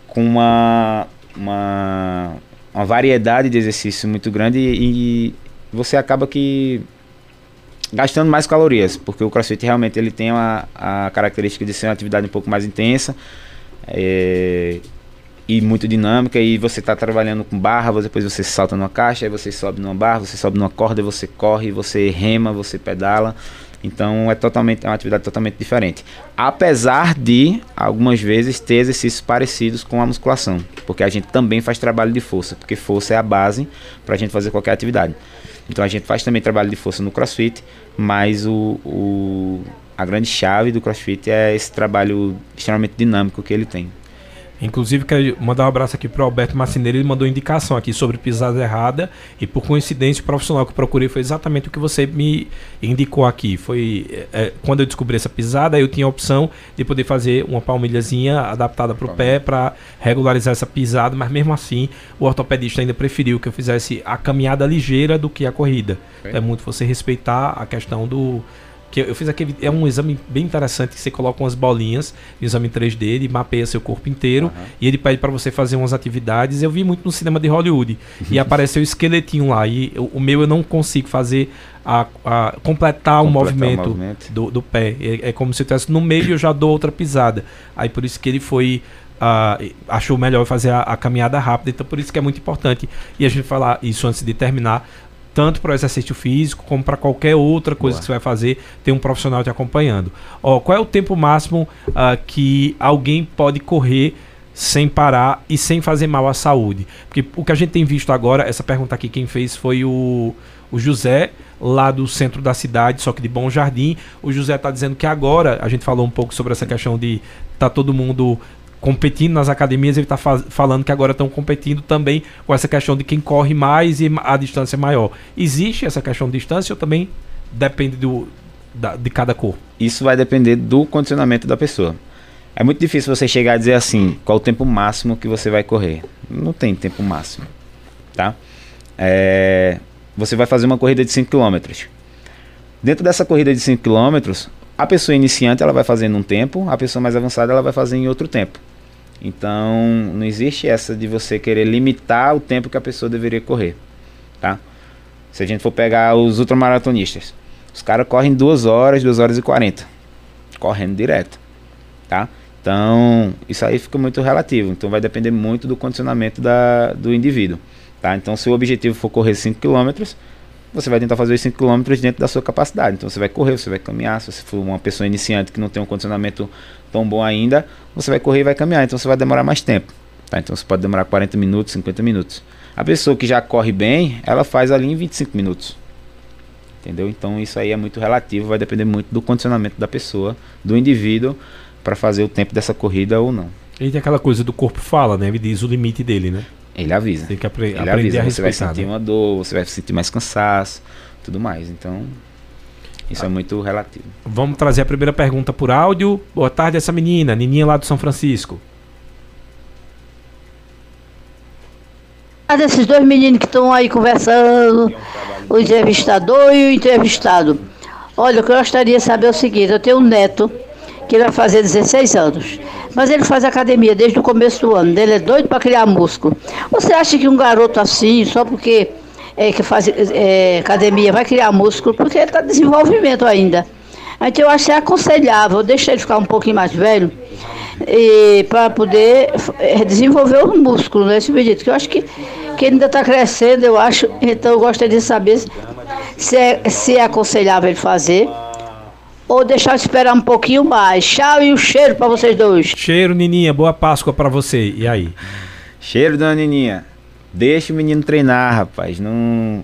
com uma, uma, uma variedade de exercícios muito grande e, e você acaba que gastando mais calorias, porque o CrossFit realmente ele tem a, a característica de ser uma atividade um pouco mais intensa é, e muito dinâmica e você está trabalhando com barra, depois você salta numa caixa, aí você sobe numa barra, você sobe numa corda, você corre, você rema, você pedala. Então é totalmente é uma atividade totalmente diferente. Apesar de algumas vezes ter exercícios parecidos com a musculação, porque a gente também faz trabalho de força, porque força é a base para a gente fazer qualquer atividade. Então a gente faz também trabalho de força no CrossFit, mas o, o a grande chave do CrossFit é esse trabalho extremamente dinâmico que ele tem. Inclusive, quero mandar um abraço aqui para o Alberto Macineiro. Ele mandou indicação aqui sobre pisada errada. E por coincidência, o profissional que eu procurei foi exatamente o que você me indicou aqui. Foi é, quando eu descobri essa pisada, eu tinha a opção de poder fazer uma palmilhazinha adaptada para o pé para regularizar essa pisada. Mas mesmo assim, o ortopedista ainda preferiu que eu fizesse a caminhada ligeira do que a corrida. Okay. É muito você respeitar a questão do que eu fiz aquele. É um exame bem interessante que você coloca umas bolinhas, um exame 3D, ele mapeia seu corpo inteiro uhum. e ele pede para você fazer umas atividades. Eu vi muito no cinema de Hollywood e apareceu o esqueletinho lá. E eu, o meu eu não consigo fazer a, a completar, completar, o movimento, o movimento. Do, do, pé. É, é, como se eu estivesse no meio e eu já dou outra pisada. Aí por isso que ele foi. Uh, achou melhor fazer a, a, caminhada rápida, então por isso que é muito importante. E a gente falar isso antes de terminar tanto para o exercício físico como para qualquer outra coisa Boa. que você vai fazer, tem um profissional te acompanhando. Ó, qual é o tempo máximo uh, que alguém pode correr sem parar e sem fazer mal à saúde? Porque o que a gente tem visto agora, essa pergunta aqui quem fez foi o, o José, lá do centro da cidade, só que de Bom Jardim. O José está dizendo que agora, a gente falou um pouco sobre essa questão de tá todo mundo competindo nas academias, ele está falando que agora estão competindo também com essa questão de quem corre mais e a distância maior. Existe essa questão de distância ou também depende do, da, de cada corpo? Isso vai depender do condicionamento da pessoa. É muito difícil você chegar a dizer assim, qual o tempo máximo que você vai correr. Não tem tempo máximo, tá? É, você vai fazer uma corrida de 5 km. Dentro dessa corrida de 5 km, a pessoa iniciante ela vai fazer um tempo, a pessoa mais avançada ela vai fazer em outro tempo. Então, não existe essa de você querer limitar o tempo que a pessoa deveria correr, tá? Se a gente for pegar os ultramaratonistas, os caras correm 2 horas, 2 horas e 40, correndo direto, tá? Então, isso aí fica muito relativo. Então, vai depender muito do condicionamento da, do indivíduo. Tá? Então, se o objetivo for correr 5 km, você vai tentar fazer os 5 km dentro da sua capacidade. Então, você vai correr, você vai caminhar. Se você for uma pessoa iniciante que não tem um condicionamento tão bom ainda, você vai correr e vai caminhar. Então, você vai demorar mais tempo. Tá? Então, você pode demorar 40 minutos, 50 minutos. A pessoa que já corre bem, ela faz ali em 25 minutos. Entendeu? Então, isso aí é muito relativo, vai depender muito do condicionamento da pessoa, do indivíduo para fazer o tempo dessa corrida ou não. E tem aquela coisa do corpo fala, né? Ele diz o limite dele, né? Ele avisa. Tem que apre Ele aprender avisa. a Você vai respeitar. sentir né? uma dor, você vai sentir mais cansaço, tudo mais. Então, isso é muito relativo. Vamos trazer a primeira pergunta por áudio. Boa tarde, essa menina, Nininha lá do São Francisco. Ah, desses dois meninos que estão aí conversando, o entrevistador e o entrevistado. Olha, o que eu gostaria de saber é o seguinte, eu tenho um neto que ele vai fazer 16 anos, mas ele faz academia desde o começo do ano, ele é doido para criar músculo. Você acha que um garoto assim, só porque é, que faz é, academia vai criar músculo, porque ele está em desenvolvimento ainda. Então eu que é aconselhável, deixa ele ficar um pouquinho mais velho, para poder eh, desenvolver o músculo, né, esse menino, que eu acho que, que ainda está crescendo, eu acho, então eu gostaria de saber se é, se é aconselhável ele fazer, ou deixar esperar um pouquinho mais. Tchau e o cheiro para vocês dois. Cheiro, Nininha, boa Páscoa pra você. E aí? Cheiro, dona Nininha. Deixa o menino treinar, rapaz. Não.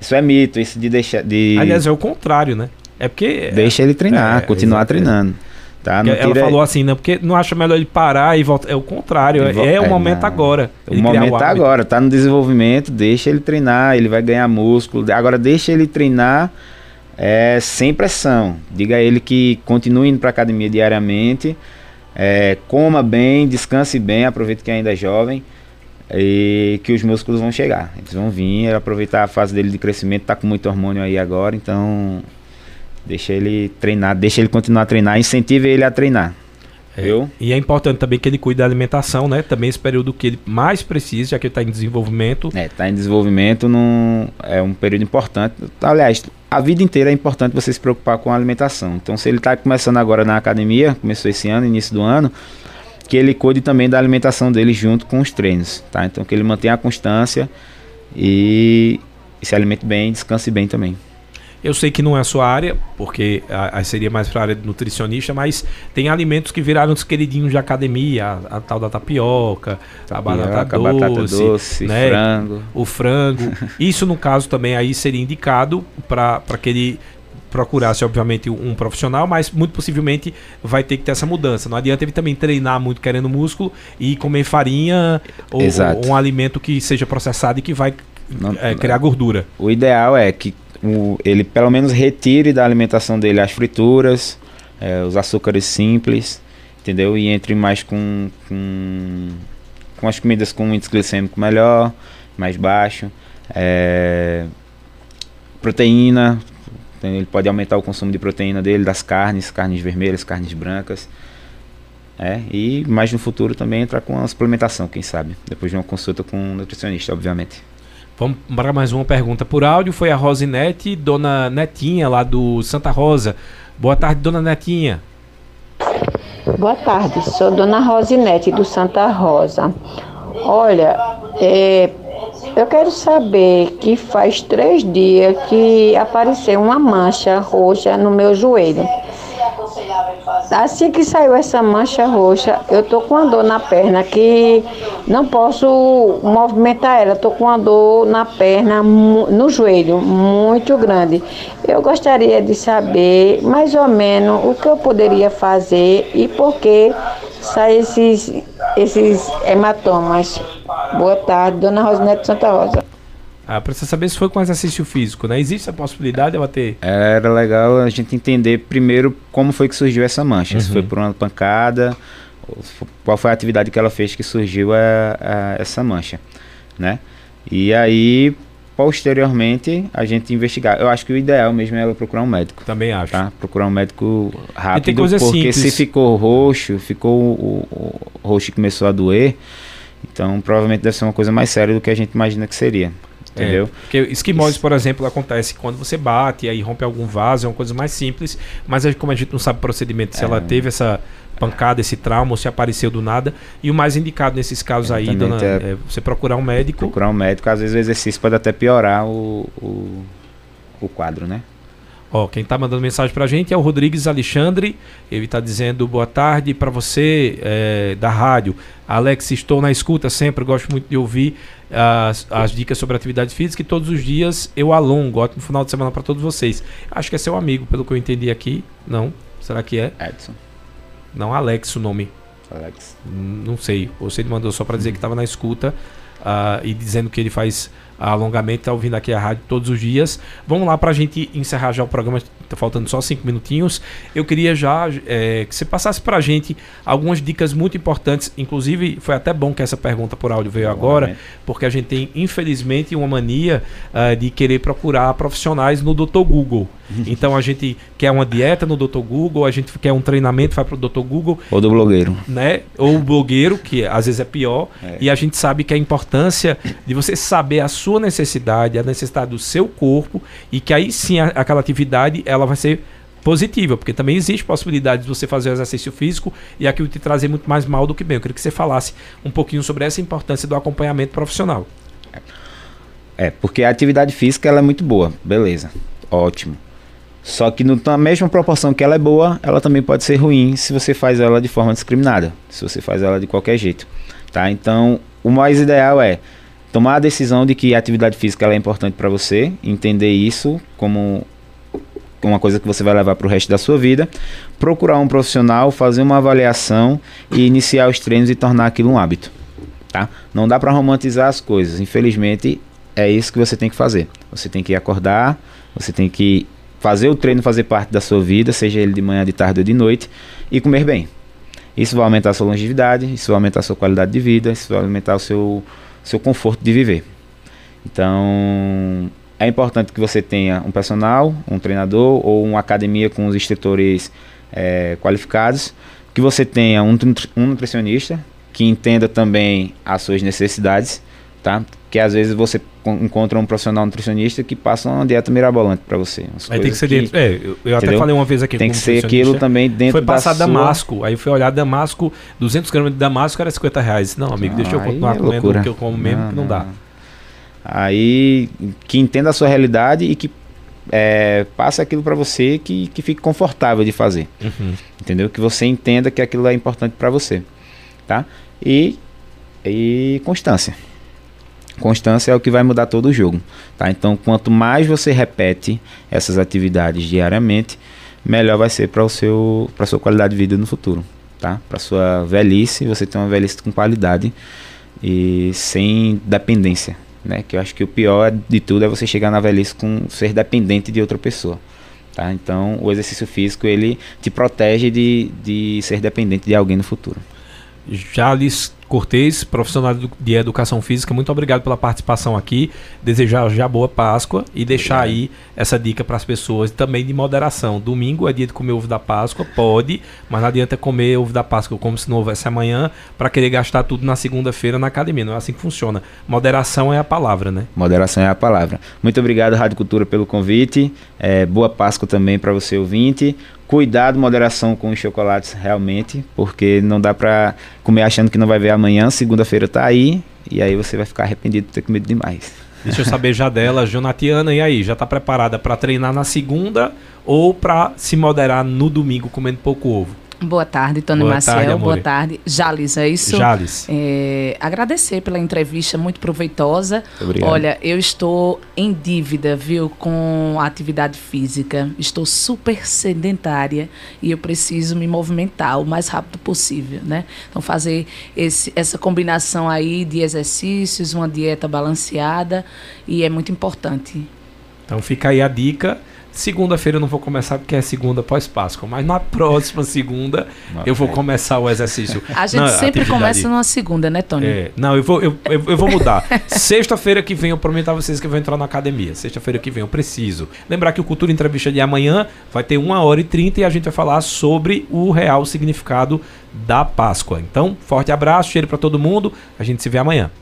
Isso é mito, isso de deixar. De... Aliás, é o contrário, né? É porque. Deixa ele treinar, É, continuar treinando. Tá? Não ela tira- falou assim, né? Porque não acha melhor ele parar e voltar. É o contrário. É, o é, momento não. agora. O momento tá hábito. agora, tá no desenvolvimento, deixa ele treinar, ele vai ganhar músculo. Agora deixa ele treinar é, sem pressão. Diga a ele que continue indo para academia diariamente, é, coma bem, descanse bem, aproveite que ainda é jovem e que os músculos vão chegar. Eles vão vir, aproveitar a fase dele de crescimento, tá com muito hormônio aí agora, então deixa ele treinar, deixa ele continuar a treinar, incentive ele a treinar. É? E é importante também que ele cuide da alimentação, né? Também esse período que ele mais precisa, já que ele está em desenvolvimento. É, tá em desenvolvimento num, é um período importante. Aliás, a vida inteira é importante você se preocupar com a alimentação. Então, se ele está começando agora na academia, começou esse ano, início do ano, que ele cuide também da alimentação dele junto com os treinos, tá? Então, que ele mantenha a constância e, e se alimente bem, descanse bem também. Eu sei que não é a sua área, porque a, a seria mais para a área de nutricionista, mas tem alimentos que viraram os queridinhos de academia, a, a tal da tapioca, a batata Tapioca, doce, batata doce, né? frango. o frango. Isso, no caso, também aí seria indicado para que ele procurasse, obviamente, um profissional, mas muito possivelmente vai ter que ter essa mudança. Não adianta ele também treinar muito querendo músculo e comer farinha ou, ou um alimento que seja processado e que vai Não- é, criar gordura. O ideal é que o- ele pelo menos retire da alimentação dele as frituras, eh, os açúcares simples, entendeu? E entre mais com, com, com as comidas com índice glicêmico melhor, mais baixo. eh, proteína, então ele pode aumentar o consumo de proteína dele, das carnes, carnes vermelhas, carnes brancas. É, e mais no futuro também entrar com a suplementação, quem sabe, depois de uma consulta com um nutricionista, obviamente. Vamos para mais uma pergunta por áudio. Foi a Rosinete, dona Netinha, lá do Santa Rosa. Boa tarde, dona Netinha. Boa tarde, sou Dona Rosinete do Santa Rosa. Olha, é, eu quero saber que faz três dias que apareceu uma mancha roxa no meu joelho. Assim que saiu essa mancha roxa, eu tô com uma dor na perna que não posso movimentar ela. Tô com uma dor na perna, no joelho, muito grande. Eu gostaria de saber mais ou menos o que eu poderia fazer e por que saem esses, esses hematomas. Boa tarde, Dona Rosinete Santa Rosa. Ah, precisa saber se foi com exercício físico, né? Existe a possibilidade de ela ter. Era legal a gente entender primeiro como foi que surgiu essa mancha. Uhum. Se foi por uma pancada, qual foi a atividade que ela fez que surgiu a, a, essa mancha, né? E aí, posteriormente, a gente investigar. Eu acho que o ideal mesmo é ela procurar um médico. Também acho. Tá? Procurar um médico rápido, porque simples. se ficou roxo, ficou o, o roxo começou a doer, então provavelmente deve ser uma coisa mais séria do que a gente imagina que seria. Entendeu? É, porque esquimose, por exemplo, acontece quando você bate e aí rompe algum vaso, é uma coisa mais simples, mas como a gente não sabe o procedimento, se é. ela teve essa pancada, esse trauma, ou se apareceu do nada. E o mais indicado nesses casos aí, dona, é, é você procurar um médico. Procurar um médico, às vezes o exercício pode até piorar o, o, o quadro, né? Ó, quem tá mandando mensagem pra gente é o Rodrigues Alexandre. Ele tá dizendo boa tarde para você é, da rádio. Alex, estou na escuta sempre, gosto muito de ouvir as, as dicas sobre atividade física e todos os dias eu alongo. Ótimo final de semana para todos vocês. Acho que é seu amigo, pelo que eu entendi aqui. Não? Será que é? Edson. Não, Alex o nome. Alex. Não sei. Você mandou só para dizer que estava na escuta uh, e dizendo que ele faz alongamento, está ouvindo aqui a rádio todos os dias. Vamos lá para a gente encerrar já o programa, está faltando só cinco minutinhos. Eu queria já é, que você passasse para a gente algumas dicas muito importantes. Inclusive, foi até bom que essa pergunta por áudio veio agora, porque a gente tem, infelizmente, uma mania uh, de querer procurar profissionais no Dr. Google. Então a gente quer uma dieta no Dr. Google, a gente quer um treinamento, vai para o Dr. Google. Ou do blogueiro. Né? Ou o blogueiro, que às vezes é pior. É. E a gente sabe que a importância de você saber a sua necessidade, a necessidade do seu corpo, e que aí sim a, aquela atividade ela vai ser positiva, porque também existe possibilidade de você fazer o exercício físico e aquilo te trazer muito mais mal do que bem. Eu queria que você falasse um pouquinho sobre essa importância do acompanhamento profissional. É, porque a atividade física ela é muito boa, beleza, ótimo. Só que no, na mesma proporção que ela é boa, ela também pode ser ruim se você faz ela de forma discriminada, se você faz ela de qualquer jeito, tá? Então, o mais ideal é tomar a decisão de que a atividade física é importante para você, entender isso como uma coisa que você vai levar para o resto da sua vida, procurar um profissional, fazer uma avaliação e iniciar os treinos e tornar aquilo um hábito, tá? Não dá para romantizar as coisas, infelizmente é isso que você tem que fazer. Você tem que acordar, você tem que fazer o treino fazer parte da sua vida, seja ele de manhã, de tarde ou de noite, e comer bem. Isso vai aumentar a sua longevidade, isso vai aumentar a sua qualidade de vida, isso vai aumentar o seu, seu conforto de viver. Então, é importante que você tenha um personal, um treinador ou uma academia com os instrutores é, qualificados, que você tenha um, um nutricionista que entenda também as suas necessidades, tá? Que às vezes você encontra um profissional nutricionista que passa uma dieta mirabolante para você. Aí tem que ser que, dentro. É, eu, eu até falei uma vez aqui Tem que ser aquilo também dentro Foi passar da Damasco. Sua... Aí foi olhar Damasco, 200 gramas de Damasco era 50 reais. Não, amigo, ah, deixa eu continuar é comendo o que eu como mesmo, não, que não, não dá. Aí que entenda a sua realidade e que é, passe aquilo para você que, que fique confortável de fazer. Uhum. Entendeu? Que você entenda que aquilo é importante para você. Tá? E, e constância. Constância é o que vai mudar todo o jogo, tá? Então, quanto mais você repete essas atividades diariamente, melhor vai ser para o seu para sua qualidade de vida no futuro, tá? Para sua velhice, você ter uma velhice com qualidade e sem dependência, né? Que eu acho que o pior de tudo é você chegar na velhice com ser dependente de outra pessoa. Tá? Então, o exercício físico ele te protege de, de ser dependente de alguém no futuro. Já lhes Cortez, profissional de educação física, muito obrigado pela participação aqui. Desejar já boa Páscoa e deixar aí essa dica para as pessoas também de moderação. Domingo é dia de comer ovo da Páscoa, pode, mas não adianta comer ovo da Páscoa como se não houvesse amanhã para querer gastar tudo na segunda-feira na academia. Não é assim que funciona. Moderação é a palavra, né? Moderação é a palavra. Muito obrigado, Rádio Cultura, pelo convite. É, boa Páscoa também para você ouvinte. Cuidado, moderação com os chocolates, realmente, porque não dá para comer achando que não vai ver amanhã, segunda-feira tá aí, e aí você vai ficar arrependido de ter comido demais. Deixa eu saber já dela, Jonatiana, e aí, já tá preparada para treinar na segunda ou para se moderar no domingo comendo pouco ovo? Boa tarde, Tony Boa Maciel. tarde, Boa tarde, Jales, é isso? Jales. É, agradecer pela entrevista muito proveitosa. Obrigado. Olha, eu estou em dívida, viu, com a atividade física. Estou super sedentária e eu preciso me movimentar o mais rápido possível, né? Então fazer esse, essa combinação aí de exercícios, uma dieta balanceada e é muito importante. Então fica aí a dica. Segunda-feira eu não vou começar porque é segunda pós-Páscoa, mas na próxima segunda eu vou começar o exercício. A gente Na sempre atividade. começa numa segunda, né, Tony? É, não, eu vou, eu, eu, eu vou mudar. Sexta-feira que vem eu prometo a vocês que eu vou entrar na academia. Sexta-feira que vem eu preciso. Lembrar que o Cultura Entrevista de amanhã vai ter uma hora e trinta e a gente vai falar sobre o real significado da Páscoa. Então, forte abraço, cheiro pra todo mundo. A gente se vê amanhã.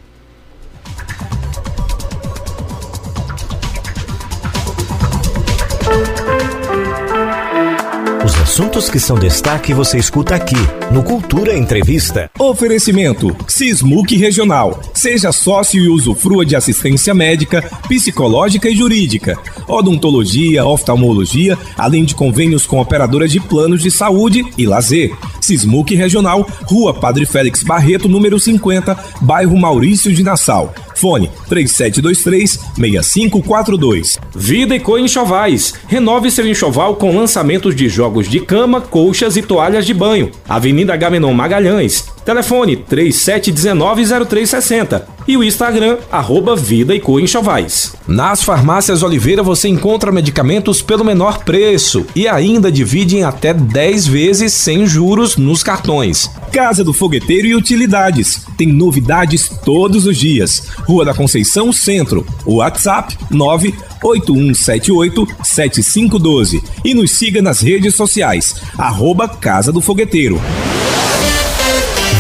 Assuntos que são destaque você escuta aqui no Cultura Entrevista. Oferecimento Sismuc Regional. Seja sócio e usufrua de assistência médica, psicológica e jurídica, odontologia, oftalmologia, além de convênios com operadoras de planos de saúde e lazer. Sismuc Regional, Rua Padre Félix Barreto, número 50, bairro Maurício de Nassau. Fone 3723-6542. Vida e Co Enxovais. Renove seu enxoval com lançamentos de jogos de cama, colchas e toalhas de banho. Avenida Gamenon Magalhães. Telefone 3719-0360 e o Instagram, arroba Vida e Co Enxovais. Nas farmácias Oliveira você encontra medicamentos pelo menor preço e ainda divide em até 10 vezes sem juros nos cartões. Casa do Fogueteiro e Utilidades. Tem novidades todos os dias. Rua da Conceição Centro. WhatsApp 981787512. E nos siga nas redes sociais. Arroba Casa do Fogueteiro.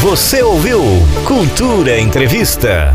Você ouviu Cultura Entrevista.